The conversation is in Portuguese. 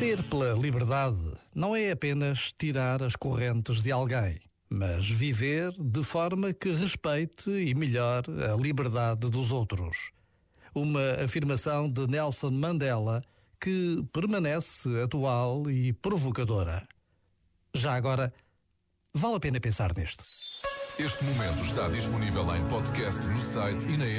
Ser pela liberdade não é apenas tirar as correntes de alguém, mas viver de forma que respeite e melhore a liberdade dos outros. Uma afirmação de Nelson Mandela que permanece atual e provocadora. Já agora, vale a pena pensar nisto. Este momento está disponível em podcast no site e na app.